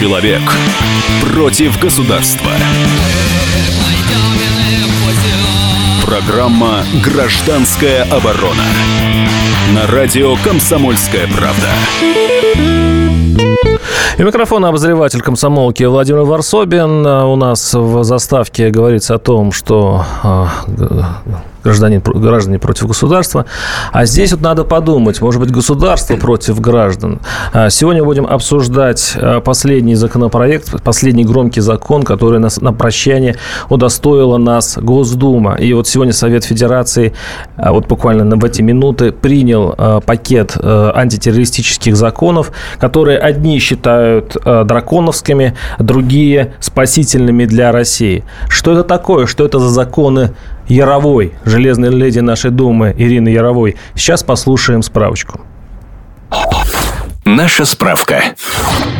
Человек против государства. Программа «Гражданская оборона» на радио «Комсомольская правда». И микрофон обозреватель комсомолки Владимир Варсобин. У нас в заставке говорится о том, что а, гражданин, граждане против государства. А здесь вот надо подумать, может быть, государство против граждан. А, сегодня будем обсуждать а, последний законопроект, последний громкий закон, который нас на прощание удостоила нас Госдума. И вот сегодня Совет Федерации, а, вот буквально в эти минуты, принял пакет антитеррористических законов, которые одни считают драконовскими, другие спасительными для России. Что это такое? Что это за законы Яровой, железной леди нашей Думы Ирины Яровой. Сейчас послушаем справочку. Наша справка.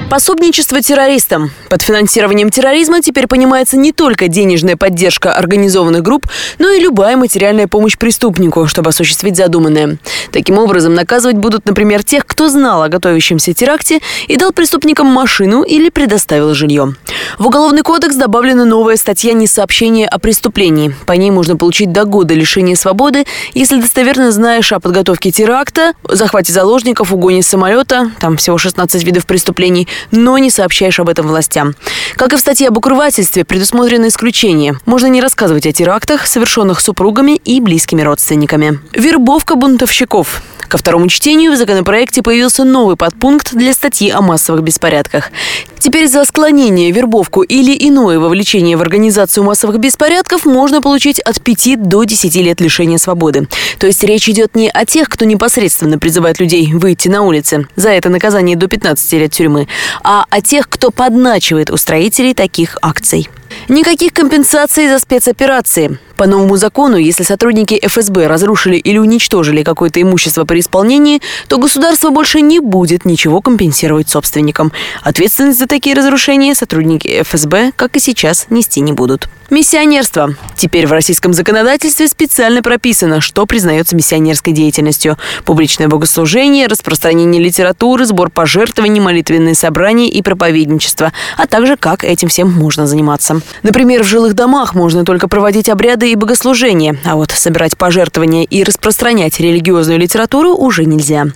Пособничество террористам. Под финансированием терроризма теперь понимается не только денежная поддержка организованных групп, но и любая материальная помощь преступнику, чтобы осуществить задуманное. Таким образом, наказывать будут, например, тех, кто знал о готовящемся теракте и дал преступникам машину или предоставил жилье. В Уголовный кодекс добавлена новая статья «Несообщение о преступлении». По ней можно получить до года лишения свободы, если достоверно знаешь о подготовке теракта, захвате заложников, угоне самолета, там всего 16 видов преступлений, но не сообщаешь об этом властям. Как и в статье об укрывательстве, предусмотрено исключение. Можно не рассказывать о терактах, совершенных супругами и близкими родственниками. Вербовка бунтовщиков. Ко второму чтению в законопроекте появился новый подпункт для статьи о массовых беспорядках. Теперь за склонение, вербовку или иное вовлечение в организацию массовых беспорядков можно получить от 5 до 10 лет лишения свободы. То есть речь идет не о тех, кто непосредственно призывает людей выйти на улицы, за это наказание до 15 лет тюрьмы, а о тех, кто подначивает устроителей таких акций. Никаких компенсаций за спецоперации. По новому закону, если сотрудники ФСБ разрушили или уничтожили какое-то имущество при исполнении, то государство больше не будет ничего компенсировать собственникам. Ответственность за такие разрушения сотрудники ФСБ, как и сейчас, нести не будут. Миссионерство. Теперь в российском законодательстве специально прописано, что признается миссионерской деятельностью. Публичное богослужение, распространение литературы, сбор пожертвований, молитвенные собрания и проповедничество, а также как этим всем можно заниматься. Например, в жилых домах можно только проводить обряды и богослужения, а вот собирать пожертвования и распространять религиозную литературу уже нельзя.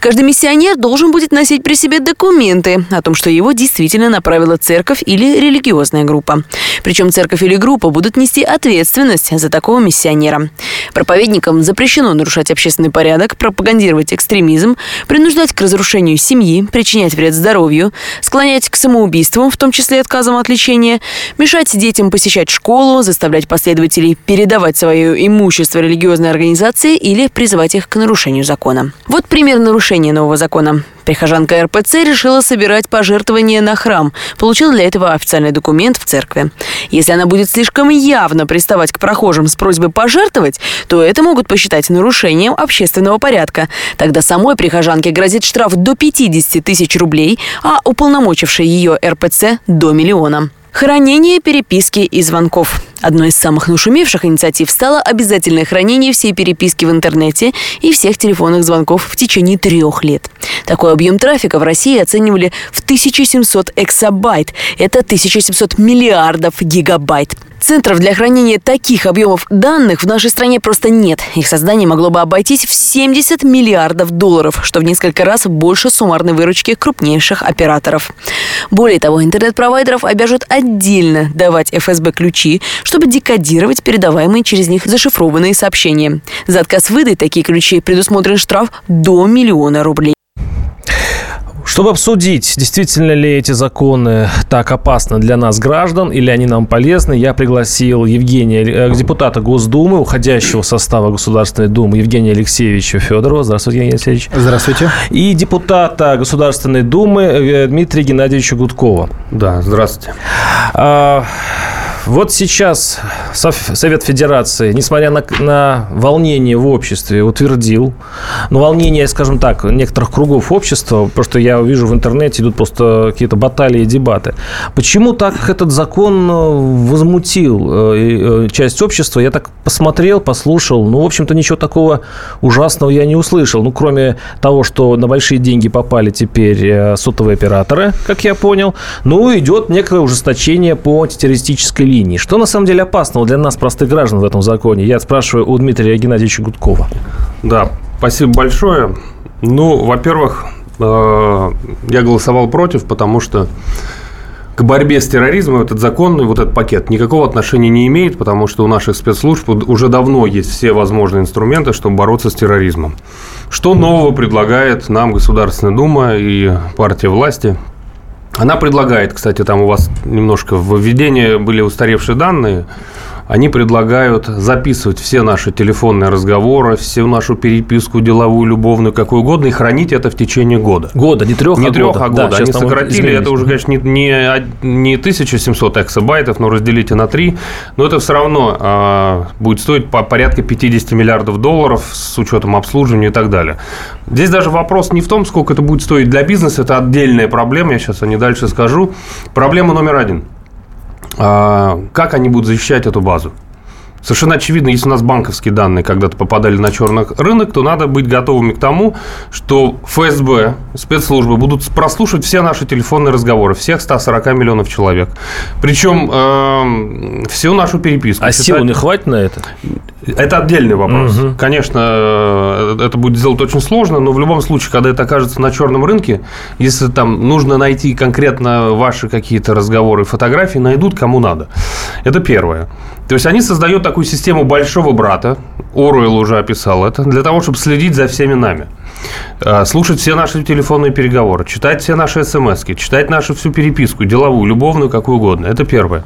Каждый миссионер должен будет носить при себе документы о том, что его действительно направила церковь или религиозная группа. Причем церковь или группа будут нести ответственность за такого миссионера. Проповедникам запрещено нарушать общественный порядок, пропагандировать экстремизм, принуждать к разрушению семьи, причинять вред здоровью, склонять к самоубийству, в том числе отказом от лечения, мешать детям посещать школу, заставлять последователей передавать свое имущество религиозной организации или призывать их к нарушению закона. Вот пример нарушения нового закона. Прихожанка РПЦ решила собирать пожертвования на храм. Получила для этого официальный документ в церкви. Если она будет слишком явно приставать к прохожим с просьбой пожертвовать, то это могут посчитать нарушением общественного порядка. Тогда самой прихожанке грозит штраф до 50 тысяч рублей, а уполномочившей ее РПЦ до миллиона. Хранение переписки и звонков. Одной из самых нашумевших инициатив стало обязательное хранение всей переписки в интернете и всех телефонных звонков в течение трех лет. Такой объем трафика в России оценивали в 1700 эксабайт. Это 1700 миллиардов гигабайт. Центров для хранения таких объемов данных в нашей стране просто нет. Их создание могло бы обойтись в 70 миллиардов долларов, что в несколько раз больше суммарной выручки крупнейших операторов. Более того, интернет-провайдеров обяжут отдельно давать ФСБ ключи, чтобы декодировать передаваемые через них зашифрованные сообщения. За отказ выдать такие ключи предусмотрен штраф до миллиона рублей. Чтобы обсудить, действительно ли эти законы так опасны для нас, граждан, или они нам полезны, я пригласил Евгения, э, депутата Госдумы, уходящего состава Государственной Думы, Евгения Алексеевича Федорова. Здравствуйте, Евгений Алексеевич. Здравствуйте. И депутата Государственной Думы э, Дмитрия Геннадьевича Гудкова. Да, здравствуйте. А, Вот сейчас Совет Федерации, несмотря на, на волнение в обществе, утвердил, но волнение, скажем так, некоторых кругов общества, потому что я вижу в интернете идут просто какие-то баталии и дебаты. Почему так этот закон э, возмутил э, э, часть общества? Я так посмотрел, послушал, ну, в общем-то, ничего такого ужасного я не услышал. Ну, кроме того, что на большие деньги попали теперь сотовые операторы, как я понял, ну, идет некое ужесточение по антитеррористической линии. Что на самом деле опасного для нас, простых граждан, в этом законе? Я спрашиваю у Дмитрия Геннадьевича Гудкова. Да, спасибо большое. Ну, во-первых, э, я голосовал против, потому что к борьбе с терроризмом этот закон, вот этот пакет никакого отношения не имеет, потому что у наших спецслужб уже давно есть все возможные инструменты, чтобы бороться с терроризмом. Что нового предлагает нам Государственная Дума и партия власти? Она предлагает, кстати, там у вас немножко в введении были устаревшие данные, они предлагают записывать все наши телефонные разговоры, всю нашу переписку деловую, любовную, какую угодно, и хранить это в течение года. Года, не трех, не а трех, года. а года. Да, Они сократили, это уже, конечно, не, не, не 1700 эксабайтов, но разделите на 3. Но это все равно а, будет стоить по порядка 50 миллиардов долларов с учетом обслуживания и так далее. Здесь даже вопрос не в том, сколько это будет стоить для бизнеса, это отдельная проблема, я сейчас о ней дальше скажу. Проблема номер один – а, как они будут защищать эту базу? Совершенно очевидно, если у нас банковские данные когда-то попадали на черный рынок, то надо быть готовыми к тому, что ФСБ, спецслужбы будут прослушивать все наши телефонные разговоры, всех 140 миллионов человек. Причем э, всю нашу переписку. А сил не хватит на это? Это отдельный вопрос. Угу. Конечно, э, это будет сделать очень сложно, но в любом случае, когда это окажется на черном рынке, если там нужно найти конкретно ваши какие-то разговоры, фотографии, найдут кому надо. Это первое. То есть они создают такую систему большого брата, Оруэлл уже описал это, для того, чтобы следить за всеми нами. А, слушать все наши телефонные переговоры, читать все наши смс читать нашу всю переписку, деловую, любовную, какую угодно. Это первое.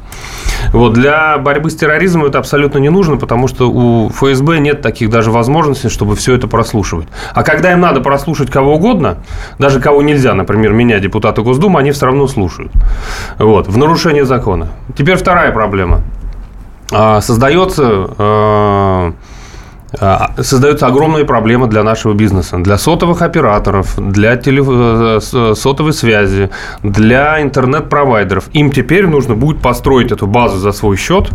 Вот для борьбы с терроризмом это абсолютно не нужно, потому что у ФСБ нет таких даже возможностей, чтобы все это прослушивать. А когда им надо прослушать кого угодно, даже кого нельзя, например, меня, депутата Госдумы, они все равно слушают. Вот, в нарушение закона. Теперь вторая проблема. А, создается а, а, создаются огромные проблемы для нашего бизнеса, для сотовых операторов, для телеф... Э, сотовой связи, для интернет-провайдеров. Им теперь нужно будет построить эту базу за свой счет,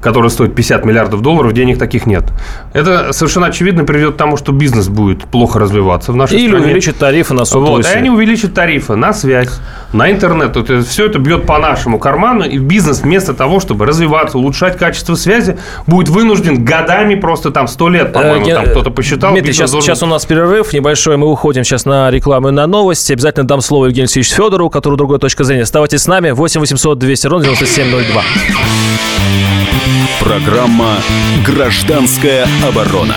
которая стоит 50 миллиардов долларов, денег таких нет. Это совершенно очевидно приведет к тому, что бизнес будет плохо развиваться в нашей Или стране. Или увеличит тарифы на сотовую вот, связь. И они увеличат тарифы на связь, на интернет. Вот это, все это бьет по нашему карману, и бизнес вместо того, чтобы развиваться, улучшать качество связи, будет вынужден годами, просто там 100 лет, по-моему, э, там кто-то посчитал. Дмитрий, сейчас, должен... сейчас у нас перерыв небольшой, мы уходим сейчас на рекламу и на новости. Обязательно дам слово Евгению Алексеевичу Федору, у которого другая точка зрения. Оставайтесь с нами. 8 800 200 ровно 9702. Программа «Гражданская оборона».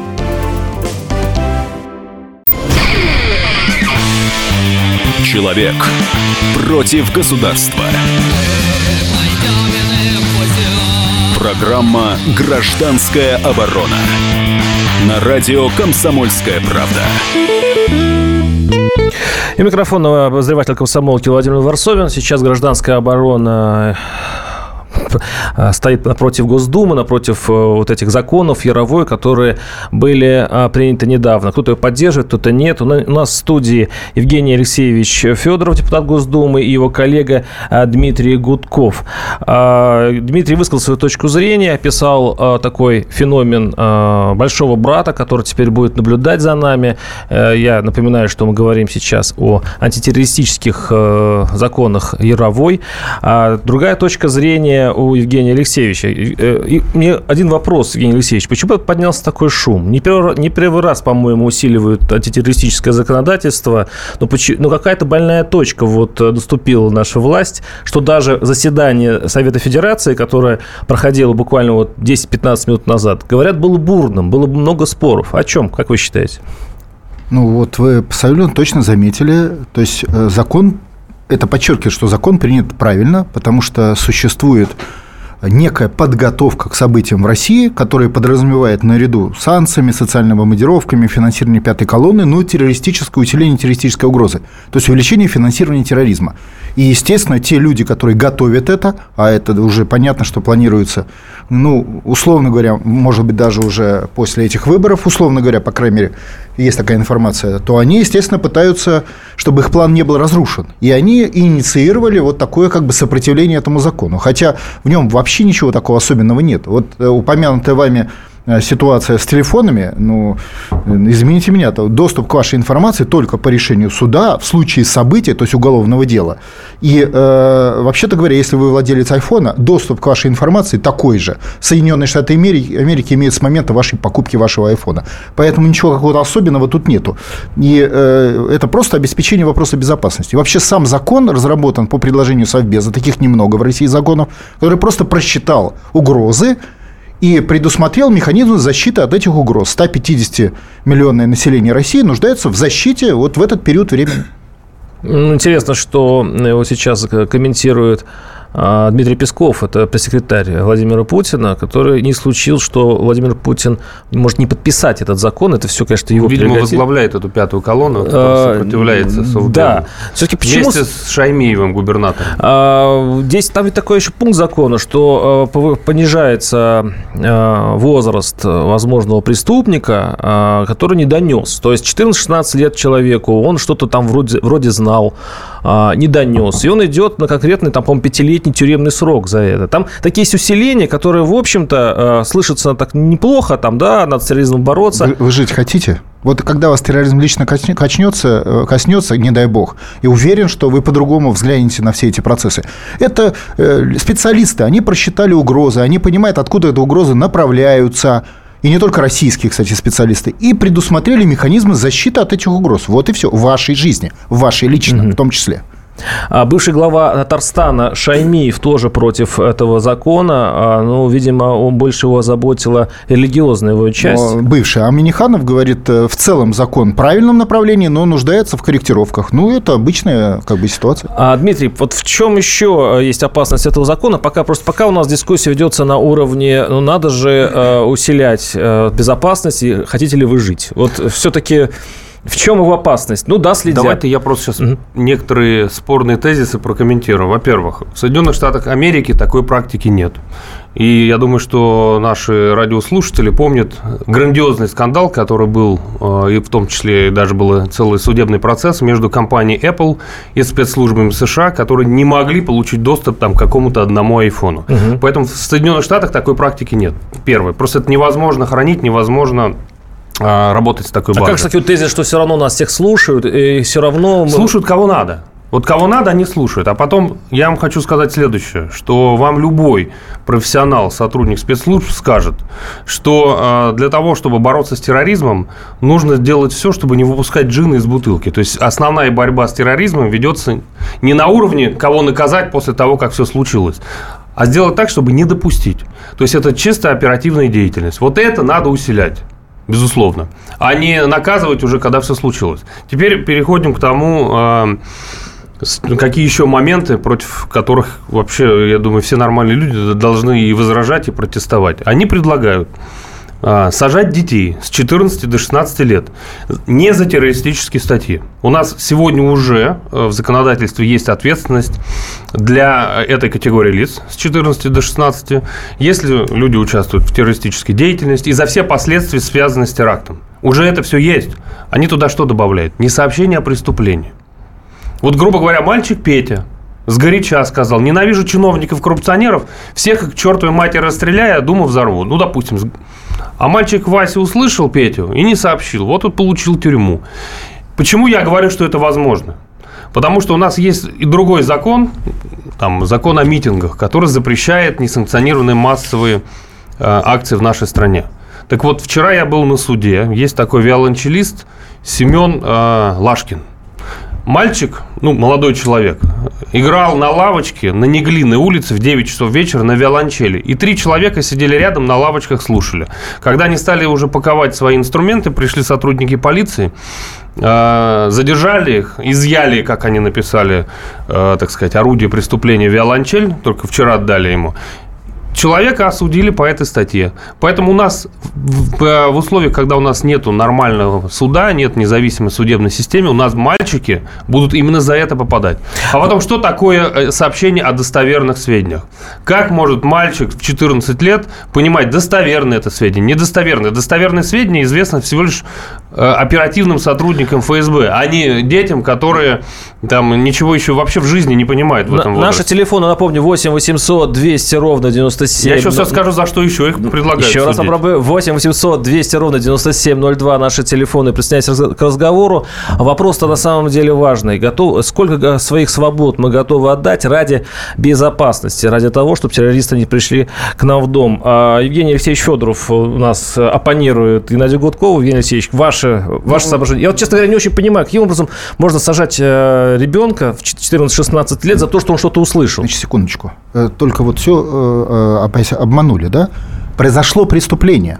Человек против государства. Программа «Гражданская оборона» на радио «Комсомольская правда». И микрофон обозреватель комсомолки Владимир Варсовин. Сейчас гражданская оборона Э, стоит напротив Госдумы, напротив э, вот этих законов Яровой, которые были э, приняты недавно. Кто-то ее поддерживает, кто-то нет. У нас в студии Евгений Алексеевич Федоров, депутат Госдумы, и его коллега Дмитрий Гудков. Дмитрий высказал свою точку зрения, описал такой феномен большого брата, который теперь будет наблюдать за нами. Я напоминаю, что мы говорим сейчас о антитеррористических законах Яровой. А другая точка зрения мнение у Евгения Алексеевича. И мне один вопрос, Евгений Алексеевич. Почему поднялся такой шум? Не первый, не первый раз, по-моему, усиливают антитеррористическое законодательство, но, но какая-то больная точка вот наступила наша власть, что даже заседание Совета Федерации, которое проходило буквально вот 10-15 минут назад, говорят, было бурным, было много споров. О чем, как вы считаете? Ну, вот вы абсолютно точно заметили. То есть э, закон, это подчеркивает, что закон принят правильно, потому что существует некая подготовка к событиям в России, которая подразумевает наряду с санкциями, социальными бомбардировками, финансирование пятой колонны, ну, террористическое усиление террористической угрозы, то есть увеличение финансирования терроризма. И, естественно, те люди, которые готовят это, а это уже понятно, что планируется, ну, условно говоря, может быть, даже уже после этих выборов, условно говоря, по крайней мере, есть такая информация, то они, естественно, пытаются, чтобы их план не был разрушен. И они инициировали вот такое как бы сопротивление этому закону. Хотя в нем вообще ничего такого особенного нет. Вот э, упомянутая вами ситуация с телефонами, ну, извините меня, то доступ к вашей информации только по решению суда в случае события, то есть уголовного дела. И, э, вообще-то говоря, если вы владелец айфона, доступ к вашей информации такой же. Соединенные Штаты Америки, Америки имеют с момента вашей покупки вашего айфона. Поэтому ничего какого-то особенного тут нету. И э, это просто обеспечение вопроса безопасности. Вообще сам закон разработан по предложению Совбеза, таких немного в России законов, который просто просчитал угрозы, и предусмотрел механизм защиты от этих угроз. 150 миллионное население России нуждается в защите вот в этот период времени. Интересно, что вот сейчас комментирует а, Дмитрий Песков, это пресс-секретарь Владимира Путина, который не случил, что Владимир Путин может не подписать этот закон. Это все, конечно, его Видимо, прерогатив. возглавляет эту пятую колонну, а, сопротивляется СОВД. Да. Все-таки почему... Вместе с Шаймиевым, губернатором. А, здесь там ведь такой еще пункт закона, что понижается возраст возможного преступника, который не донес. То есть 14-16 лет человеку, он что-то там вроде, вроде знал, не донес. И он идет на конкретный, там, по-моему, пятилетний тюремный срок за это. Там такие есть усиления, которые, в общем-то, э, слышатся так неплохо, там, да, надо с терроризмом бороться. Вы, вы жить хотите? Вот когда вас терроризм лично коснется, э, коснется, не дай бог, и уверен, что вы по-другому взглянете на все эти процессы. Это э, специалисты, они просчитали угрозы, они понимают, откуда эти угрозы направляются, и не только российские, кстати, специалисты, и предусмотрели механизмы защиты от этих угроз. Вот и все. В вашей жизни, в вашей личной mm-hmm. в том числе. А бывший глава Татарстана Шаймиев тоже против этого закона. А, ну, видимо, он больше его заботила религиозная его часть. Бывший. А Миниханов говорит, э, в целом закон в правильном направлении, но нуждается в корректировках. Ну, это обычная как бы ситуация. А, Дмитрий, вот в чем еще э, есть опасность этого закона? Пока просто пока у нас дискуссия ведется на уровне, ну, надо же э, усилять безопасность, и хотите ли вы жить? Вот все-таки в чем его опасность? Ну да, следят. Давайте я просто сейчас угу. некоторые спорные тезисы прокомментирую. Во-первых, в Соединенных Штатах Америки такой практики нет. И я думаю, что наши радиослушатели помнят грандиозный скандал, который был, э, и в том числе даже был целый судебный процесс между компанией Apple и спецслужбами США, которые не могли получить доступ там, к какому-то одному айфону. Угу. Поэтому в Соединенных Штатах такой практики нет. Первое. Просто это невозможно хранить, невозможно работать с такой базой. А как, кстати, тезис, что все равно нас всех слушают, и все равно... Мы... Слушают кого надо. Вот кого надо, они слушают. А потом я вам хочу сказать следующее, что вам любой профессионал, сотрудник спецслужб скажет, что э, для того, чтобы бороться с терроризмом, нужно сделать все, чтобы не выпускать джины из бутылки. То есть основная борьба с терроризмом ведется не на уровне, кого наказать после того, как все случилось, а сделать так, чтобы не допустить. То есть это чисто оперативная деятельность. Вот это надо усилять безусловно, а не наказывать уже, когда все случилось. Теперь переходим к тому, а, какие еще моменты, против которых вообще, я думаю, все нормальные люди должны и возражать, и протестовать. Они предлагают сажать детей с 14 до 16 лет не за террористические статьи. У нас сегодня уже э, в законодательстве есть ответственность для этой категории лиц с 14 до 16, если люди участвуют в террористической деятельности и за все последствия, связанные с терактом. Уже это все есть. Они туда что добавляют? Не сообщение о преступлении. Вот, грубо говоря, мальчик Петя сгоряча сказал, ненавижу чиновников-коррупционеров, всех их к чертовой матери расстреляя, а думаю, взорву. Ну, допустим, а мальчик Вася услышал Петю и не сообщил. Вот он получил тюрьму. Почему я говорю, что это возможно? Потому что у нас есть и другой закон, там, закон о митингах, который запрещает несанкционированные массовые э, акции в нашей стране. Так вот, вчера я был на суде, есть такой виолончелист Семен э, Лашкин. Мальчик, ну, молодой человек, играл на лавочке на Неглиной улице в 9 часов вечера на виолончели. И три человека сидели рядом на лавочках, слушали. Когда они стали уже паковать свои инструменты, пришли сотрудники полиции, э, задержали их, изъяли, как они написали, э, так сказать, орудие преступления виолончель, только вчера отдали ему, человека осудили по этой статье. Поэтому у нас в, в условиях, когда у нас нет нормального суда, нет независимой судебной системы, у нас мальчики будут именно за это попадать. А потом, что такое э, сообщение о достоверных сведениях? Как может мальчик в 14 лет понимать, достоверное это сведения, недостоверное? Достоверные сведения известны всего лишь э, оперативным сотрудникам ФСБ, а не детям, которые там ничего еще вообще в жизни не понимают в этом возрасте. Наши телефоны, напомню, 8 800 200 ровно 97. Я еще все скажу, за что еще их предлагают Еще раз попробую. 8 800 200 ровно 9702 наши телефоны. Присоединяйтесь к разговору. Вопрос-то на самом деле важный. Готов, сколько своих свобод мы готовы отдать ради безопасности, ради того, чтобы террористы не пришли к нам в дом. А Евгений Алексеевич Федоров у нас оппонирует Геннадий Гудков. Евгений Алексеевич, ваше, ваше ну, соображение. Я вот, честно говоря, не очень понимаю, каким образом можно сажать э, ребенка в 14-16 лет за то, что он что-то услышал. Значит, секундочку. Э, только вот все э, обманули, да? Произошло преступление.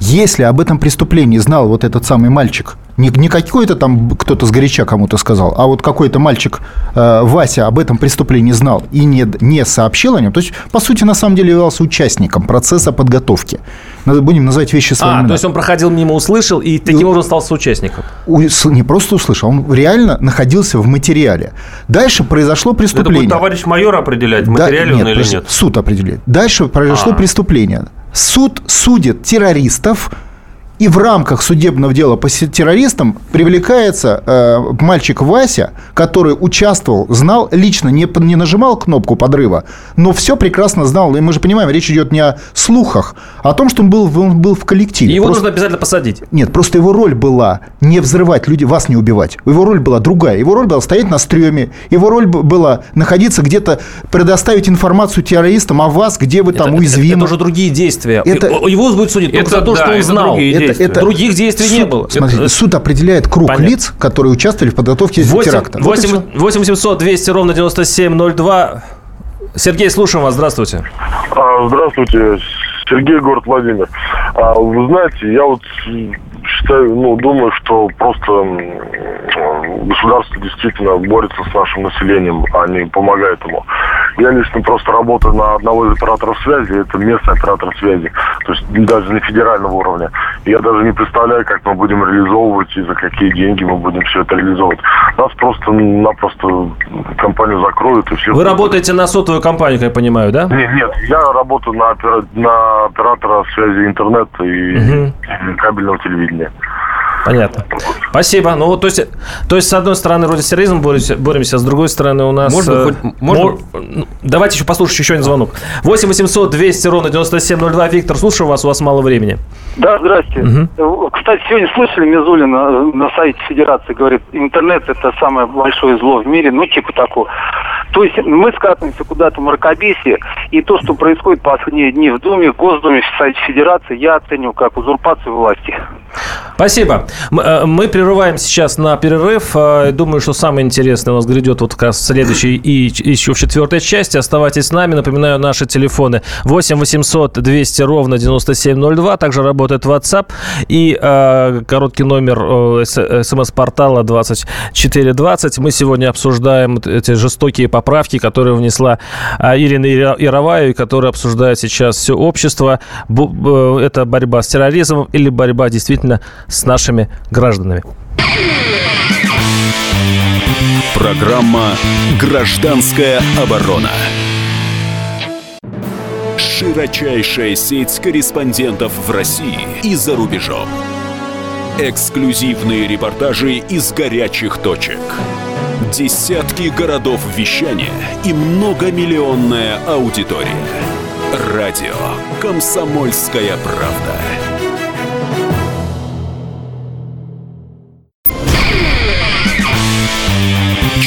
Если об этом преступлении знал вот этот самый мальчик – не, не какой-то там кто-то с горяча кому-то сказал, а вот какой-то мальчик э, Вася об этом преступлении знал и не, не сообщил о нем. То есть, по сути, на самом деле являлся участником процесса подготовки. Надо будем называть вещи своими А, то есть он проходил мимо, услышал и таким образом стал соучастником? У, не просто услышал, он реально находился в материале. Дальше произошло преступление. Это будет товарищ майор определять, в материале да, нет, он или нет? Суд определяет. Дальше произошло А-а-а. преступление. Суд судит террористов, и в рамках судебного дела по террористам привлекается э, мальчик Вася, который участвовал, знал, лично не, не нажимал кнопку подрыва, но все прекрасно знал. И мы же понимаем, речь идет не о слухах, а о том, что он был, он был в коллективе. И его просто... нужно обязательно посадить. Нет, просто его роль была не взрывать людей, вас не убивать. Его роль была другая. Его роль была стоять на стреме. Его роль была находиться где-то, предоставить информацию террористам о вас, где вы это, там уязвимы. Это, это уже другие действия. Это, его будет судить только это, за то, да, что он знал. Это это, это, Других действий суд, не было. Смотрите, суд определяет круг Понятно. лиц, которые участвовали в подготовке 8, теракта. 8, 8 200 ровно 9702. Сергей, слушаем вас. Здравствуйте. А, здравствуйте. Сергей, город Владимир. А, вы знаете, я вот считаю, ну, думаю, что просто государство действительно борется с нашим населением, а не помогает ему. Я лично просто работаю на одного из операторов связи, это местный оператор связи, то есть даже на федеральном уровне. Я даже не представляю, как мы будем реализовывать и за какие деньги мы будем все это реализовывать. Нас просто-напросто компанию закроют и все. Вы работаете на сотовую компанию, как я понимаю, да? Нет, нет, я работаю на, опера... на оператора связи интернета и угу. кабельного телевидения. Понятно. Спасибо. Ну, то есть, то есть, с одной стороны, вроде с терроризмом боремся, боремся, с другой стороны, у нас... Можно, э, хоть, можно? Мор... Ну, давайте еще послушать еще один звонок. 8 800 200 ровно 9702. Виктор, слушаю вас, у вас мало времени. Да, здрасте. Угу. Кстати, сегодня слышали, Мизулина на сайте Федерации говорит, интернет это самое большое зло в мире, ну, типа такого. То есть мы скатываемся куда-то в мракобесие, и то, что происходит последние дни в Думе, в Госдуме, в Совете Федерации, я оцениваю как узурпацию власти. Спасибо. Э, мы прерываем сейчас на перерыв. Э, думаю, что самое интересное у нас грядет вот как раз следующий и еще в четвертой части. Оставайтесь с нами. Напоминаю, наши телефоны 8 800 200 ровно 9702. Также работает WhatsApp и э, короткий номер э, смс-портала 2420. Мы сегодня обсуждаем эти жестокие поправки, которые внесла Ирина Яровая, и которые обсуждает сейчас все общество. Это борьба с терроризмом или борьба действительно с нашими гражданами. Программа «Гражданская оборона». Широчайшая сеть корреспондентов в России и за рубежом. Эксклюзивные репортажи из горячих точек. Десятки городов вещания и многомиллионная аудитория. Радио «Комсомольская правда».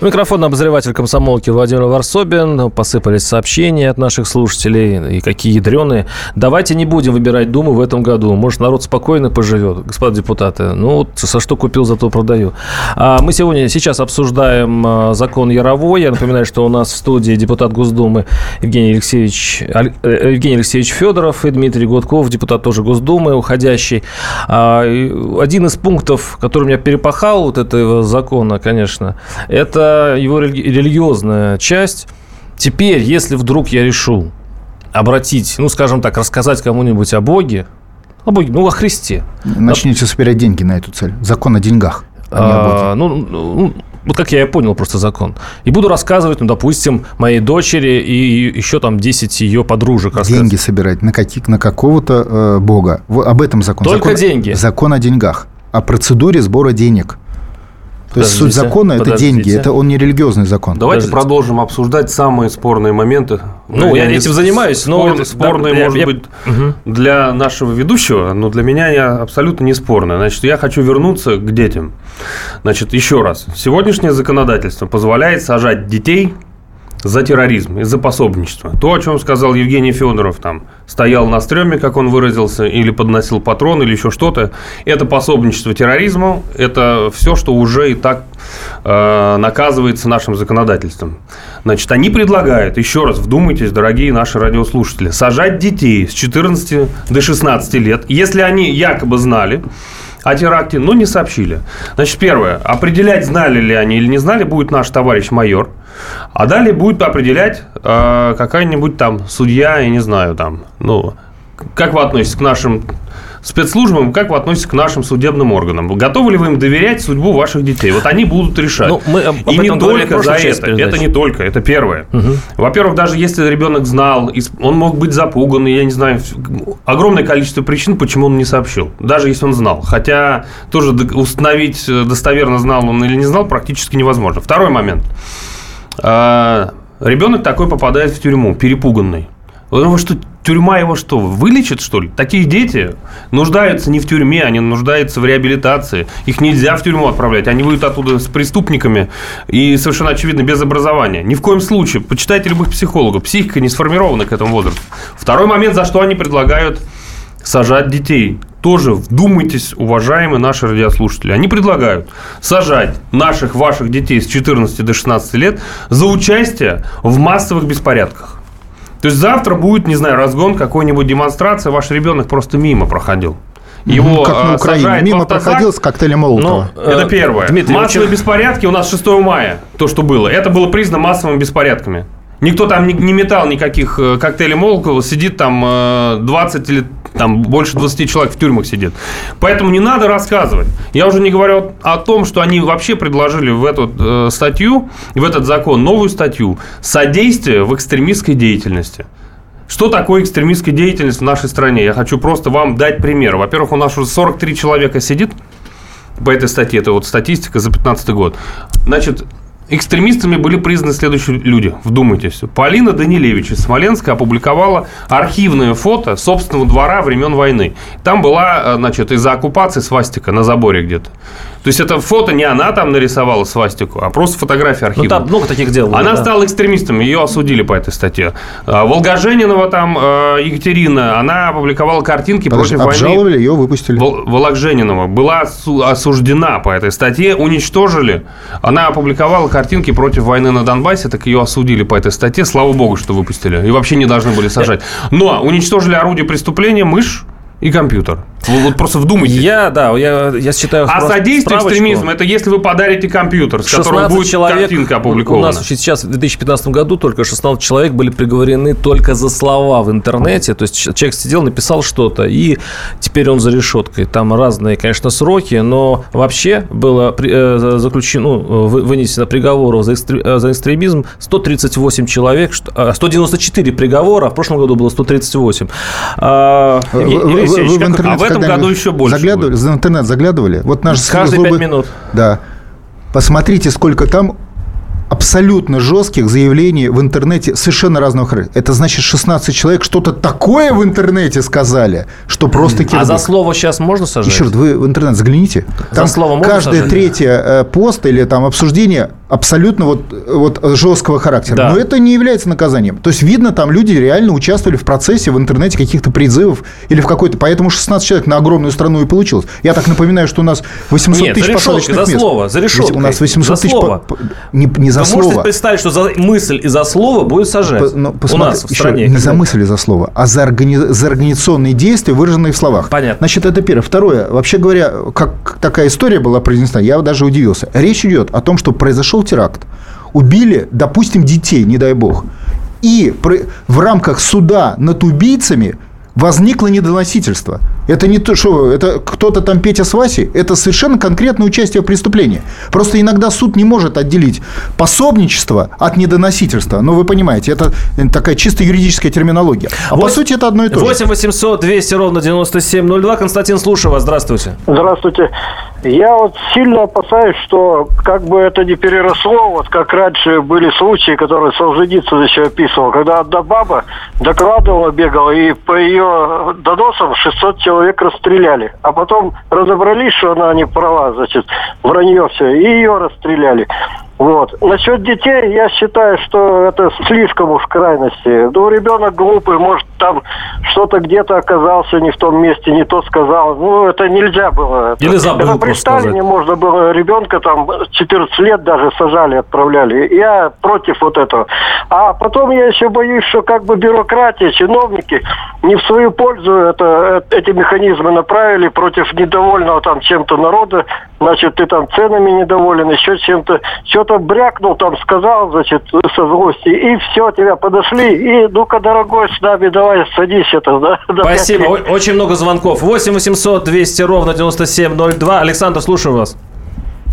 Микрофон обозреватель комсомолки Владимир Варсобин. Посыпались сообщения от наших слушателей. И какие ядреные. Давайте не будем выбирать Думу в этом году. Может, народ спокойно поживет, господа депутаты. Ну, вот со что купил, зато продаю. А мы сегодня, сейчас обсуждаем а, закон Яровой. Я напоминаю, что у нас в студии депутат Госдумы Евгений Алексеевич, э, Евгений Алексеевич Федоров и Дмитрий Гудков, депутат тоже Госдумы, уходящий. А, один из пунктов, который меня перепахал, вот этого закона, конечно, это его религиозная часть. Теперь, если вдруг я решу обратить, ну, скажем так, рассказать кому-нибудь о Боге, о Боге, ну, о Христе. Начните собирать деньги на эту цель. Закон о деньгах. А, а ну, ну, вот как я и понял просто закон. И буду рассказывать, ну, допустим, моей дочери и еще там 10 ее подружек. Деньги собирать на, каких, на какого-то э, бога. Об этом закон. Только закон, деньги. Закон о деньгах. О процедуре сбора денег. То есть суть закона – это деньги, это он не религиозный закон. Давайте Подождите. продолжим обсуждать самые спорные моменты. Ну, я этим занимаюсь, но… Спор, спорные, да, может я, быть, угу. для нашего ведущего, но для меня они абсолютно не спорные. Значит, я хочу вернуться к детям. Значит, еще раз. Сегодняшнее законодательство позволяет сажать детей – за терроризм и за пособничество. То, о чем сказал Евгений Федоров, там, стоял на стреме, как он выразился, или подносил патрон, или еще что-то, это пособничество терроризму, это все, что уже и так э, наказывается нашим законодательством. Значит, они предлагают, еще раз вдумайтесь, дорогие наши радиослушатели, сажать детей с 14 до 16 лет, если они якобы знали, о теракте, но не сообщили. Значит, первое. Определять, знали ли они или не знали, будет наш товарищ майор. А далее будет определять э, какая-нибудь там судья, я не знаю, там, ну, как вы относитесь к нашим спецслужбам, как вы относитесь к нашим судебным органам? Готовы ли вы им доверять судьбу ваших детей? Вот они будут решать. Ну, мы об, и не только за это. Передачи. Это не только, это первое. Угу. Во-первых, даже если ребенок знал, он мог быть запуган, я не знаю, огромное количество причин, почему он не сообщил, даже если он знал. Хотя тоже установить э, достоверно знал он или не знал практически невозможно. Второй момент. А, ребенок такой попадает в тюрьму, перепуганный. Потому что тюрьма его что, вылечит, что ли? Такие дети нуждаются не в тюрьме, они нуждаются в реабилитации. Их нельзя в тюрьму отправлять. Они выйдут оттуда с преступниками и совершенно очевидно без образования. Ни в коем случае. Почитайте любых психологов. Психика не сформирована к этому возрасту. Второй момент, за что они предлагают сажать детей. Тоже вдумайтесь, уважаемые наши радиослушатели. Они предлагают сажать наших, ваших детей с 14 до 16 лет за участие в массовых беспорядках. То есть завтра будет, не знаю, разгон, какой-нибудь демонстрация, ваш ребенок просто мимо проходил. Его как на а, Украине. Мимо проходил с коктейлем Молотова. Ну, это первое. Дмитрий, Массовые очень... беспорядки у нас 6 мая, то, что было. Это было признано массовыми беспорядками. Никто там не, не метал никаких э, коктейлей Молотова, сидит там 20 э, или там больше 20 человек в тюрьмах сидит. Поэтому не надо рассказывать. Я уже не говорю о том, что они вообще предложили в эту э, статью, в этот закон новую статью «Содействие в экстремистской деятельности». Что такое экстремистская деятельность в нашей стране? Я хочу просто вам дать пример. Во-первых, у нас уже 43 человека сидит по этой статье. Это вот статистика за 2015 год. Значит, Экстремистами были признаны следующие люди. Вдумайтесь. Полина Данилевич из Смоленска опубликовала архивное фото собственного двора времен войны. Там была, э, значит, из-за оккупации свастика на заборе где-то. То есть это фото не она там нарисовала свастику, а просто фотография архива. Ну, там много таких дел. Она да. стала экстремистом, ее осудили по этой статье. А, Волгоженинова там э, Екатерина, она опубликовала картинки Подожди, против обжаловали, войны. ее выпустили. Волгоженинова была осуждена по этой статье, уничтожили. Она опубликовала картинки против войны на Донбассе, так ее осудили по этой статье. Слава богу, что выпустили. И вообще не должны были сажать. Но уничтожили орудие преступления, мышь, и компьютер. Вы вот просто вдумайтесь. Я, да, я, я считаю... А содействие экстремизму – это если вы подарите компьютер, с которого будет человек, картинка опубликована. У нас сейчас в 2015 году только 16 человек были приговорены только за слова в интернете. То есть человек сидел, написал что-то, и теперь он за решеткой. Там разные, конечно, сроки, но вообще было э, заключено, ну, вынесено приговоров за, э, за экстремизм 138 человек, 194 а, приговора, а в прошлом году было 138. Алексеевич, вы, вы в интернет, а в этом году еще больше заглядывали, будет. В интернет заглядывали? Вот наш Каждые пять минут. Да. Посмотрите, сколько там абсолютно жестких заявлений в интернете совершенно разного характера. Это значит, 16 человек что-то такое в интернете сказали, что просто кирдык. А за слово сейчас можно сажать? Еще раз, вы в интернет загляните. Там за слово можно каждое сажать? третье э, пост или там обсуждение абсолютно вот, вот жесткого характера. Да. Но это не является наказанием. То есть, видно, там люди реально участвовали в процессе в интернете каких-то призывов или в какой-то... Поэтому 16 человек на огромную страну и получилось. Я так напоминаю, что у нас 800 Нет, тысяч за посадочных мест. за слово, за решеткой. У нас 800 за тысяч... Слово. По... Не, не за Вы слово. можете представить, что за мысль и за слово будет сажать? По, ну, у нас в стране. Не за мысль и за слово, а за, органи... за организационные действия, выраженные в словах. Понятно. Значит, это первое. Второе. Вообще говоря, как такая история была произнесена, я даже удивился. Речь идет о том, что произошел теракт убили, допустим, детей, не дай бог, и в рамках суда над убийцами возникло недоносительство. Это не то, что это кто-то там Петя с Васей, это совершенно конкретное участие в преступлении. Просто иногда суд не может отделить пособничество от недоносительства. Ну, вы понимаете, это такая чисто юридическая терминология. А 8, по сути, это одно и то же. 8 800 200 ровно 9702. Константин, слушаю вас. Здравствуйте. Здравствуйте. Я вот сильно опасаюсь, что как бы это не переросло, вот как раньше были случаи, которые Солженицын еще описывал, когда одна баба докладывала, бегала, и по ее доносам 600 человек расстреляли. А потом разобрались, что она не права, значит, вранье все, и ее расстреляли. Вот. Насчет детей, я считаю, что это слишком уж крайности. Ну, ребенок глупый, может, там что-то где-то оказался не в том месте, не то сказал. Ну, это нельзя было. Или забыл это при Сталине можно было ребенка там 14 лет даже сажали, отправляли. Я против вот этого. А потом я еще боюсь, что как бы бюрократия, чиновники не в свою пользу это, эти механизмы направили против недовольного там чем-то народа. Значит, ты там ценами недоволен, еще чем-то. Что что-то брякнул, там сказал, значит, со злости, и все, тебя подошли, и ну-ка, дорогой, с нами давай садись это, да. Спасибо, очень много звонков. 8 800 200 ровно 9702. Александр, слушаю вас.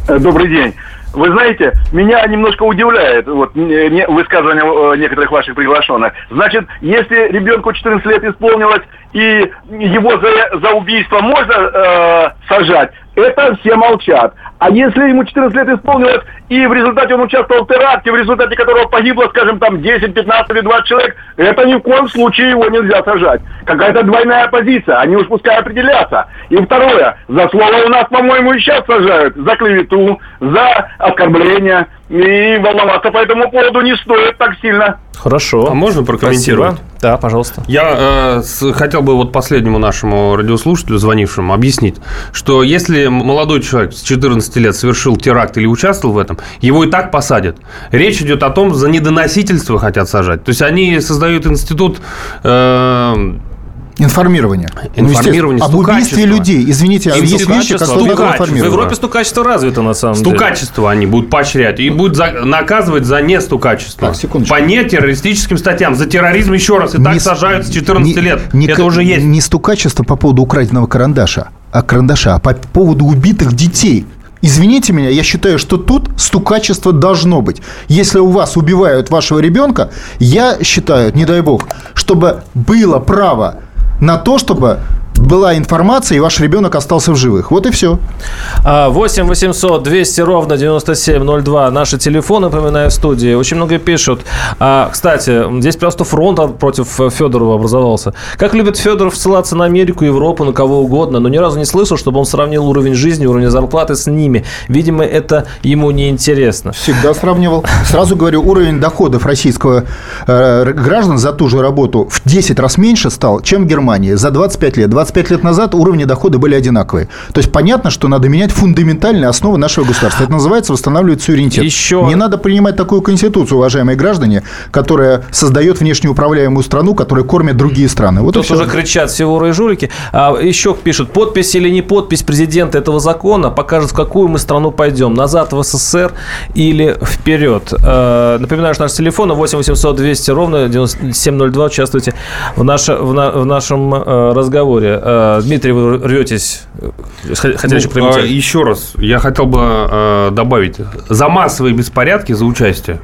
Э, добрый день. Вы знаете, меня немножко удивляет вот, высказывание э, некоторых ваших приглашенных. Значит, если ребенку 14 лет исполнилось, и его за, за убийство можно э, сажать, это все молчат. А если ему 14 лет исполнилось, и в результате он участвовал в теракте, в результате которого погибло, скажем, там 10, 15 или 20 человек, это ни в коем случае его нельзя сажать. Какая-то двойная позиция, они уж пускай определятся. И второе, за слово у нас, по-моему, и сейчас сажают, за клевету, за оскорбление. И волноваться по этому поводу не стоит так сильно. Хорошо. А можно прокомментировать? Спасибо. Да, пожалуйста. Я э, с, хотел бы вот последнему нашему радиослушателю, звонившему, объяснить, что если молодой человек с 14 лет совершил теракт или участвовал в этом, его и так посадят. Речь идет о том, за недоносительство хотят сажать. То есть они создают институт э, Информирование. Информирование. Об убийстве людей. Извините, а есть вещи, которые В Европе стукачество развито, на самом деле. Стукачество они будут поощрять. И будут за, наказывать за не стукачество. Так, секундочку. По нетеррористическим статьям. За терроризм, еще раз, и не, так сажают с 14 не, лет. Не, Это уже есть. Не стукачество по поводу украденного карандаша, а карандаша, а по поводу убитых детей. Извините меня, я считаю, что тут стукачество должно быть. Если у вас убивают вашего ребенка, я считаю, не дай бог, чтобы было право на то, чтобы была информация, и ваш ребенок остался в живых. Вот и все. 8 800 200 ровно 9702. Наши телефоны, напоминаю, в студии. Очень много пишут. А, кстати, здесь просто фронт против Федорова образовался. Как любит Федоров ссылаться на Америку, Европу, на кого угодно, но ни разу не слышал, чтобы он сравнил уровень жизни, уровень зарплаты с ними. Видимо, это ему не интересно. Всегда сравнивал. Сразу говорю, уровень доходов российского э, граждан за ту же работу в 10 раз меньше стал, чем в Германии за 25 лет. 25 лет назад уровни дохода были одинаковые. То есть понятно, что надо менять фундаментальные основы нашего государства. Это называется восстанавливать суверенитет. Еще... Не надо принимать такую конституцию, уважаемые граждане, которая создает внешне управляемую страну, которая кормит другие страны. Вот Тут уже кричат все воры и жулики. А еще пишут, подпись или не подпись президента этого закона покажет, в какую мы страну пойдем. Назад в СССР или вперед. А, напоминаю, что наш телефон 8 800 200 ровно 9702. Участвуйте в, наше, в, на, в нашем э, разговоре. Э, Дмитрий, вы рветесь. Хотели еще Еще раз, я хотел бы э, добавить. За массовые беспорядки, за участие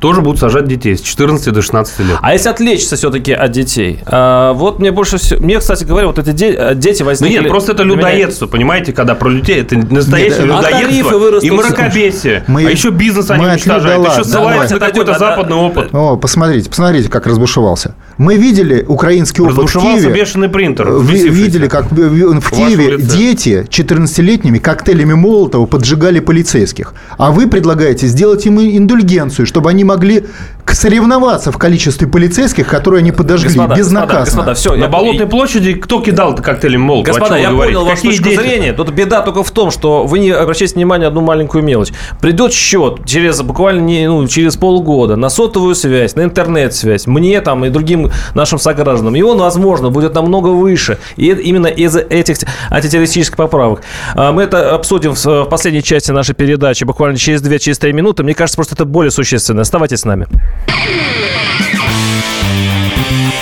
тоже будут сажать детей с 14 до 16 лет. А если отвлечься все-таки от детей? А, вот мне больше всего... Мне, кстати говоря, вот эти де... дети возникли... Ну нет, просто это людоедство, понимаете, когда про людей, это настоящее нет, людоедство и мракобесие. Мы, а еще бизнес они уничтожают, да, еще ссылаются на какой-то западный опыт. О, посмотрите, посмотрите, как разбушевался. Мы видели украинский опыт в Киеве. бешеный принтер. Видели, как в Киеве дети 14-летними коктейлями Молотова поджигали полицейских. А вы предлагаете сделать им индульгенцию, чтобы они могли соревноваться в количестве полицейских, которые они подожгли господа, безнаказанно. Господа, господа, все, На я... Болотной площади кто кидал коктейли Молотова? Господа, я понял вашу точку дети? зрения. Тут беда только в том, что вы не обращаете внимание на одну маленькую мелочь. Придет счет через буквально не, ну, через полгода на сотовую связь, на интернет-связь, мне там и другим нашим согражданам. И он, возможно, будет намного выше. И именно из этих антитеррористических поправок. А, мы это обсудим в последней части нашей передачи буквально через 2-3 через минуты. Мне кажется, просто это более существенно. Оставайтесь с нами.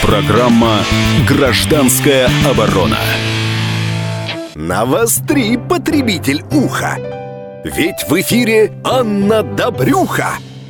Программа «Гражданская оборона». Навостри, потребитель уха. Ведь в эфире Анна Добрюха.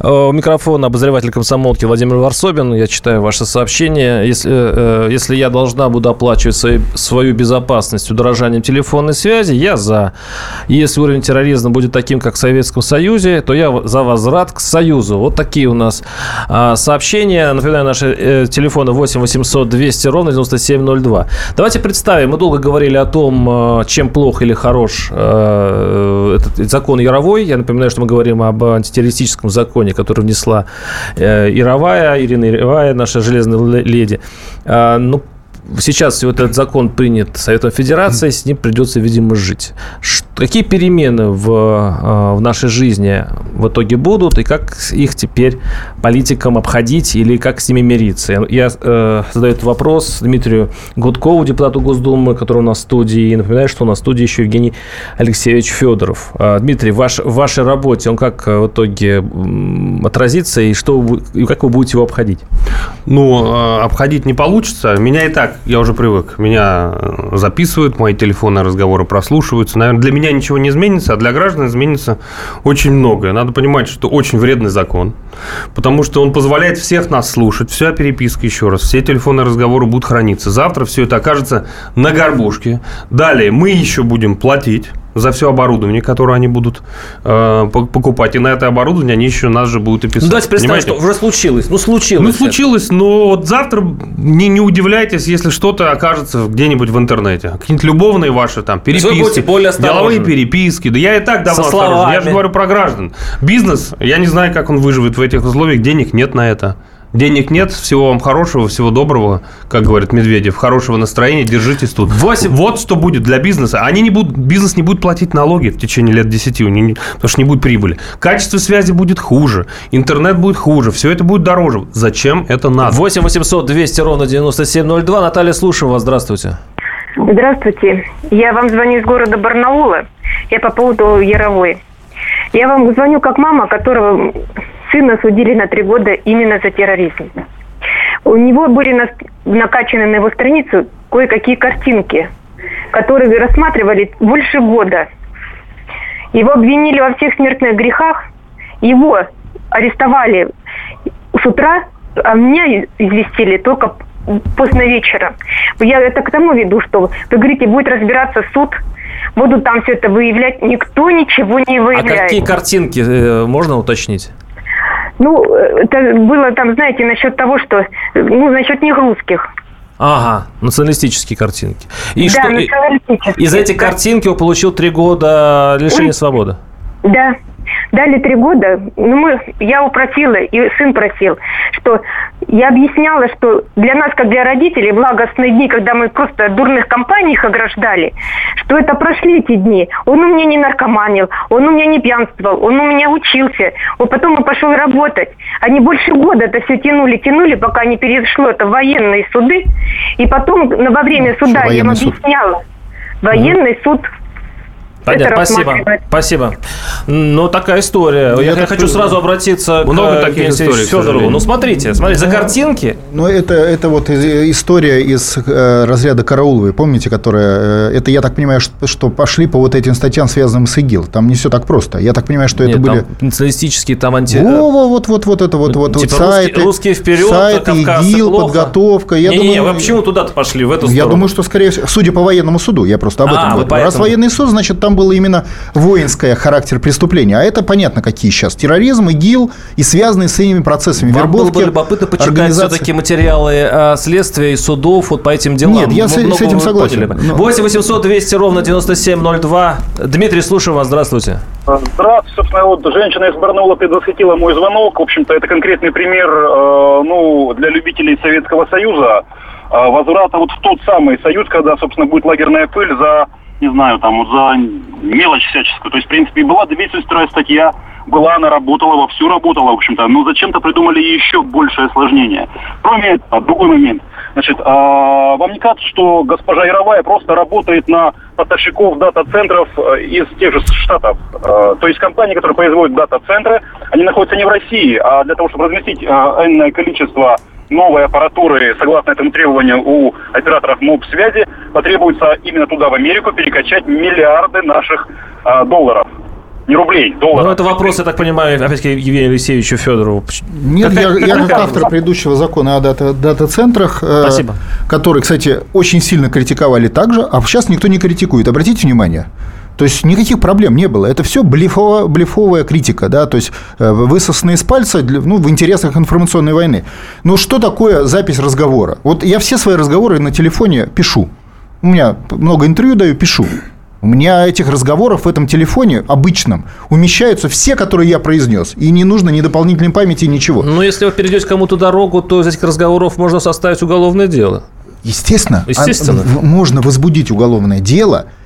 Э, у микрофона обозреватель комсомолки Владимир Варсобин. Я читаю ваше сообщение. Если, э, если я должна буду оплачивать свою, свою безопасность удорожанием телефонной связи, я за. Если уровень терроризма будет таким, как в Советском Союзе, то я за возврат к Союзу. Вот такие у нас а, сообщения. Напоминаю, наши э, телефоны 8 800 200 ровно 9702. Давайте представим. Мы долго говорили о том, чем плох или хорош этот закон Яровой. Я напоминаю, что мы говорим об антитеррористическом законе законе, который внесла э, Яровая, Ирина Яровая, наша железная леди. А, ну, сейчас вот этот закон принят Советом Федерации, с ним придется, видимо, жить. Какие перемены в, а, в нашей жизни в итоге будут, и как их теперь политикам обходить, или как с ними мириться? Я э, задаю этот вопрос Дмитрию Гудкову, депутату Госдумы, который у нас в студии, и напоминаю, что у нас в студии еще Евгений Алексеевич Федоров. А, Дмитрий, ваш, в вашей работе он как в итоге отразится, и, что вы, и как вы будете его обходить? Ну, а, обходить не получится. Меня и так я уже привык. Меня э, записывают, мои телефонные разговоры прослушиваются. Наверное, для меня ничего не изменится, а для граждан изменится очень многое. Надо понимать, что очень вредный закон, потому что он позволяет всех нас слушать. Вся переписка, еще раз, все телефонные разговоры будут храниться. Завтра все это окажется на горбушке. Далее мы еще будем платить за все оборудование, которое они будут э, покупать. И на это оборудование они еще нас же будут и писать. Ну, давайте представим, что уже случилось. Ну, случилось. Ну, случилось, но вот завтра не, не удивляйтесь, если что-то окажется где-нибудь в интернете. Какие-нибудь любовные ваши там переписки, более деловые переписки. Да я и так давно осторожен. Я же говорю про граждан. Бизнес, я не знаю, как он выживет в этих условиях, денег нет на это. Денег нет, всего вам хорошего, всего доброго, как говорит Медведев, хорошего настроения, держитесь тут. 8. Вот что будет для бизнеса. Они не будут, бизнес не будет платить налоги в течение лет 10, потому что не будет прибыли. Качество связи будет хуже, интернет будет хуже, все это будет дороже. Зачем это надо? 8 800 200 ровно 9702. Наталья, слушаю вас, здравствуйте. Здравствуйте. Я вам звоню из города Барнаула. Я по поводу Яровой. Я вам звоню как мама, которого Сына судили на три года именно за терроризм. У него были накачаны на его страницу кое-какие картинки, которые рассматривали больше года. Его обвинили во всех смертных грехах. Его арестовали с утра, а меня известили только поздно вечера. Я это к тому веду, что вы говорите, будет разбираться суд, будут там все это выявлять. Никто ничего не выявляет. А какие картинки, э, можно уточнить? Ну, это было там, знаете, насчет того, что, ну, насчет негрузских. Ага, националистические картинки. И да, что, националистические. Из этих да. картинки он получил три года лишения свободы? Да, дали три года. Ну, мы, я упросила, и сын просил, что я объясняла, что для нас, как для родителей, благостные дни, когда мы просто дурных компаниях ограждали, что это прошли эти дни. Он у меня не наркоманил, он у меня не пьянствовал, он у меня учился, вот потом он пошел работать. Они больше года это все тянули, тянули, пока не перешло это в военные суды. И потом во время суда я им объясняла. Военный суд Понятно, спасибо. Спасибо. Ну, такая история. Я, я хочу сразу обратиться Много к таких историй, Федорову. Ну, смотрите, смотрите, за картинки. Ну, это, это вот история из э, разряда Карауловой, помните, которая... Э, это, я так понимаю, что, что пошли по вот этим статьям, связанным с ИГИЛ. Там не все так просто. Я так понимаю, что Нет, это были... националистические, там анти... Во, во, вот, вот, вот это вот, вот, типа вот сайты. Русские вперед, сайты, ИГИЛ, плохо. подготовка. Я не, думаю, не, вы почему туда-то пошли, в эту сторону? Я думаю, что, скорее всего, судя по военному суду, я просто об этом а, говорю. Раз военный суд, значит, там было именно воинское характер преступления, а это понятно, какие сейчас. Терроризм, ИГИЛ и связанные с этими процессами Вам вербовки. было бы любопытно почитать организации... все-таки материалы а, следствия и судов вот по этим делам. Нет, я с, с этим согласен. Но... 8 800 200 ровно 9702. Дмитрий, слушаю вас. Здравствуйте. Здравствуйте. Собственно, вот женщина из Барнаула предвосхитила мой звонок. В общем-то, это конкретный пример э, ну, для любителей Советского Союза э, возврата вот в тот самый союз, когда, собственно, будет лагерная пыль за не знаю, там, за мелочь всяческую. То есть, в принципе, была вторая статья, была, она работала, вовсю работала, в общем-то. Но зачем-то придумали еще большее осложнение. Кроме этого, другой момент. Значит, а, вам не кажется, что госпожа Яровая просто работает на поставщиков дата-центров э, из тех же штатов? А, то есть компании, которые производят дата-центры, они находятся не в России, а для того, чтобы разместить а, энное количество новой аппаратуры, согласно этому требованию у операторов МОБ-связи, потребуется именно туда, в Америку, перекачать миллиарды наших а, долларов не рублей, долларов. Ну, это вопрос, я так понимаю, опять-таки Евгению Алексеевичу Федорову. Нет, я, я как автор предыдущего закона о дата, дата-центрах, э, Спасибо. который, кстати, очень сильно критиковали также, а сейчас никто не критикует. Обратите внимание, то есть никаких проблем не было. Это все блефовая, блефовая критика, да, то есть э, высосанные из пальца ну, в интересах информационной войны. Но что такое запись разговора? Вот я все свои разговоры на телефоне пишу. У меня много интервью даю, пишу. У меня этих разговоров в этом телефоне обычном умещаются все, которые я произнес. И не нужно ни дополнительной памяти, ничего. Но если вы перейдете кому-то дорогу, то из этих разговоров можно составить уголовное дело. Естественно. Естественно. А, можно возбудить уголовное дело –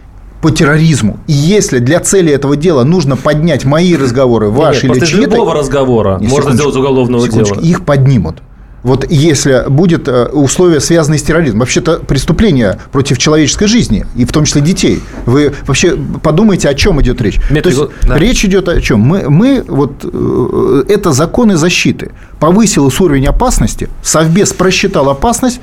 по терроризму. И если для цели этого дела нужно поднять мои разговоры, ваши нет, или чьи-то... любого разговора нет, можно сделать уголовного дела. Их поднимут. Вот если будет э, условия, связанные с терроризмом, вообще-то преступление против человеческой жизни, и в том числе детей. Вы вообще подумайте, о чем идет речь. Метод, То есть да. речь идет о чем? Мы, мы вот э, это законы защиты. Повысилась уровень опасности, Совбез просчитал опасность,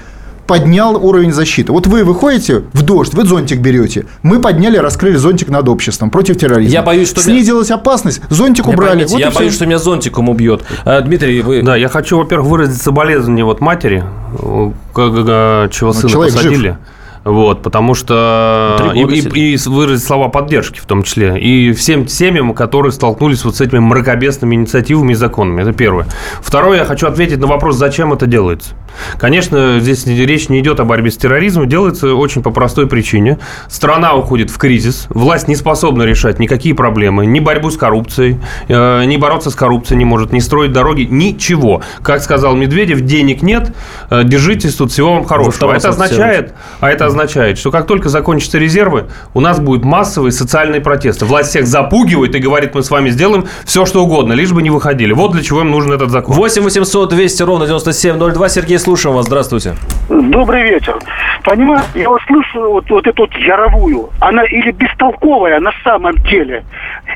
поднял уровень защиты. Вот вы выходите в дождь, вы зонтик берете. Мы подняли, раскрыли зонтик над обществом против терроризма. Я боюсь, что... Снизилась опасность, зонтик я убрали. вот я боюсь, все. что меня зонтиком убьет. А, Дмитрий, вы... Да, я хочу, во-первых, выразить соболезнование вот матери, чего сына ну, посадили. Жив. Вот, потому что и, и, и выразить слова поддержки в том числе. И всем семьям, которые столкнулись вот с этими мракобесными инициативами и законами. Это первое. Второе, я хочу ответить на вопрос, зачем это делается. Конечно, здесь речь не идет о борьбе с терроризмом, делается очень по простой причине. Страна уходит в кризис, власть не способна решать никакие проблемы, ни борьбу с коррупцией, э, ни бороться с коррупцией не может, не строить дороги, ничего. Как сказал Медведев, денег нет, э, держитесь тут, всего вам хорошего. А это означает, а это означает, что как только закончатся резервы, у нас будут массовые социальные протесты. Власть всех запугивает и говорит, мы с вами сделаем все, что угодно, лишь бы не выходили. Вот для чего им нужен этот закон. 8 800 200 ровно 9702. Сергей слушаем вас. Здравствуйте. Добрый вечер. Понимаете, я вот слышу вот, вот эту вот яровую. Она или бестолковая на самом деле.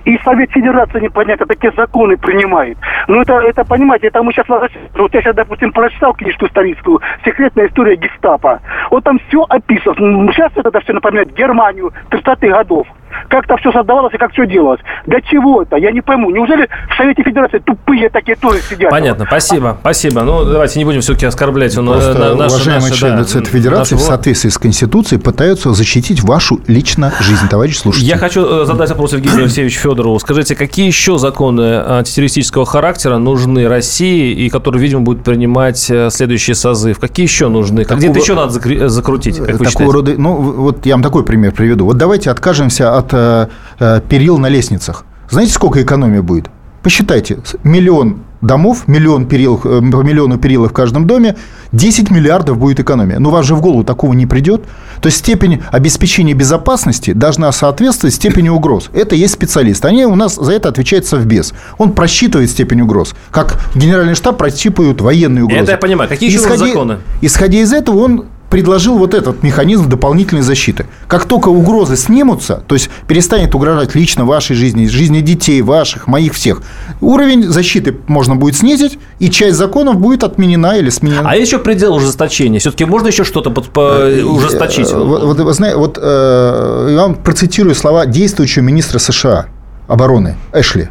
И Совет Федерации непонятно такие законы принимает. Ну это, это понимаете, это мы сейчас Вот я сейчас, допустим, прочитал книжку историческую «Секретная история гестапо». Вот там все описано. Сейчас это все напоминает Германию 30-х годов как это все создавалось и как все делалось. Для чего это? Я не пойму. Неужели в Совете Федерации тупые такие тоже сидят? Понятно, спасибо, спасибо. Ну, давайте не будем все-таки оскорблять. Он, Просто на, наши, уважаемые наши, члены да, Совета Федерации в соответствии с Конституцией пытаются защитить вашу лично жизнь, товарищ слушатель. Я хочу э, задать вопрос Евгению Алексеевичу Федорову. Скажите, какие еще законы антитеррористического характера нужны России и которые, видимо, будет принимать э, следующий созыв? Какие еще нужны? Такого, Где-то еще надо закрутить, как вы такого рода, Ну, вот я вам такой пример приведу. Вот давайте откажемся от от э, э, перил на лестницах. Знаете, сколько экономия будет? Посчитайте, миллион домов, миллион перил, э, миллиону перилов в каждом доме, 10 миллиардов будет экономия. Но вас же в голову такого не придет. То есть степень обеспечения безопасности должна соответствовать степени угроз. Это есть специалисты. Они у нас за это отвечает Совбез. Он просчитывает степень угроз. Как генеральный штаб просчитывают военные угрозы. Это я понимаю. Какие еще исходя, законы? Исходя из этого, он предложил вот этот механизм дополнительной защиты. Как только угрозы снимутся, то есть перестанет угрожать лично вашей жизни, жизни детей, ваших, моих всех, уровень защиты можно будет снизить, и часть законов будет отменена или сменена. А еще предел ужесточения? Все-таки можно еще что-то под, по, ужесточить? Э, Вот, вот, знаете, вот э, я вам процитирую слова действующего министра США обороны Эшли.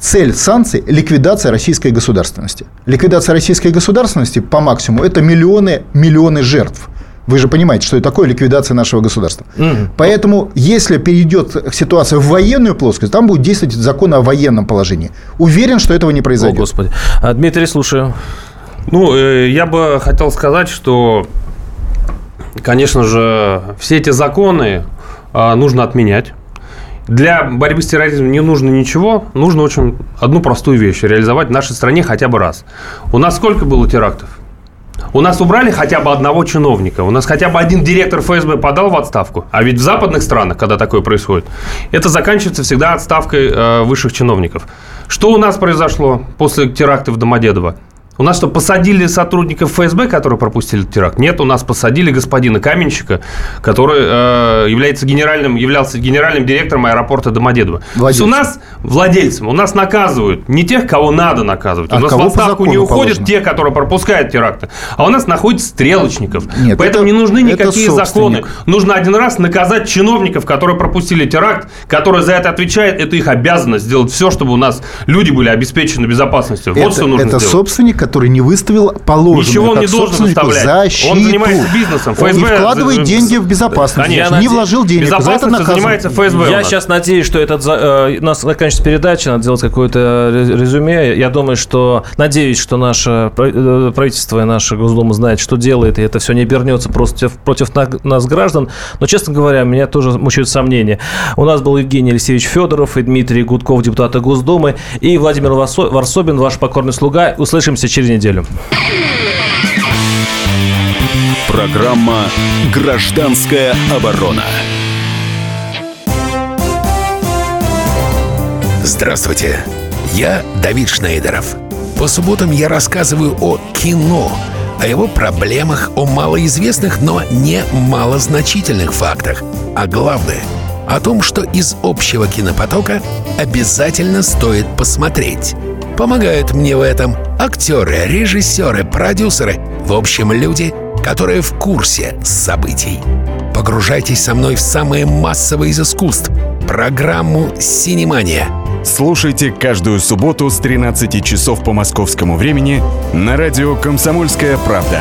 Цель санкций – ликвидация российской государственности. Ликвидация российской государственности по максимуму – это миллионы, миллионы жертв. Вы же понимаете, что это такое ликвидация нашего государства. Мгм. Поэтому, если перейдет ситуация в военную плоскость, там будет действовать закон о военном положении. Уверен, что этого не О, произойдет. Господи. А, Дмитрий, слушаю. Ну, э, я бы хотел сказать, что, конечно же, все эти законы а, нужно отменять. Для борьбы с терроризмом не нужно ничего, нужно очень одну простую вещь реализовать в нашей стране хотя бы раз. У нас сколько было терактов? У нас убрали хотя бы одного чиновника. У нас хотя бы один директор ФСБ подал в отставку. А ведь в западных странах, когда такое происходит, это заканчивается всегда отставкой э, высших чиновников. Что у нас произошло после теракта в Домодедово? У нас что, посадили сотрудников ФСБ, которые пропустили теракт? Нет, у нас посадили господина Каменщика, который э, является генеральным, являлся генеральным директором аэропорта Домодедово. То есть у нас владельцем, у нас наказывают не тех, кого надо наказывать. А у нас в отставку не уходят положено? те, которые пропускают теракты, а у нас находят стрелочников. Нет, Поэтому это- не нужны никакие законы. Нужно один раз наказать чиновников, которые пропустили теракт, которые за это отвечают. Это их обязанность сделать все, чтобы у нас люди были обеспечены безопасностью. Вот это, что нужно это сделать. собственник, который не выставил положенную Ничего он как не должен защиту. Он занимается бизнесом. Он не ФСБ вкладывает за- деньги в безопасность. Конечно. Не вложил денег. За это наказан. занимается ФСБ. Я сейчас надеюсь, что этот э, у нас заканчивается передача, надо сделать какое-то ре- резюме. Я думаю, что надеюсь, что наше э, правительство и наша Госдума знает, что делает, и это все не обернется против, против на- нас, граждан. Но, честно говоря, меня тоже мучают сомнения. У нас был Евгений Алексеевич Федоров и Дмитрий Гудков, депутаты Госдумы, и Владимир Варсо- Варсобин, ваш покорный слуга. Услышимся через неделю. Программа «Гражданская оборона». Здравствуйте, я Давид Шнейдеров. По субботам я рассказываю о кино, о его проблемах, о малоизвестных, но не малозначительных фактах. А главное, о том, что из общего кинопотока обязательно стоит посмотреть. Помогают мне в этом актеры, режиссеры, продюсеры, в общем, люди, которые в курсе событий. Погружайтесь со мной в самое массовое из искусств – программу «Синемания». Слушайте каждую субботу с 13 часов по московскому времени на радио «Комсомольская правда».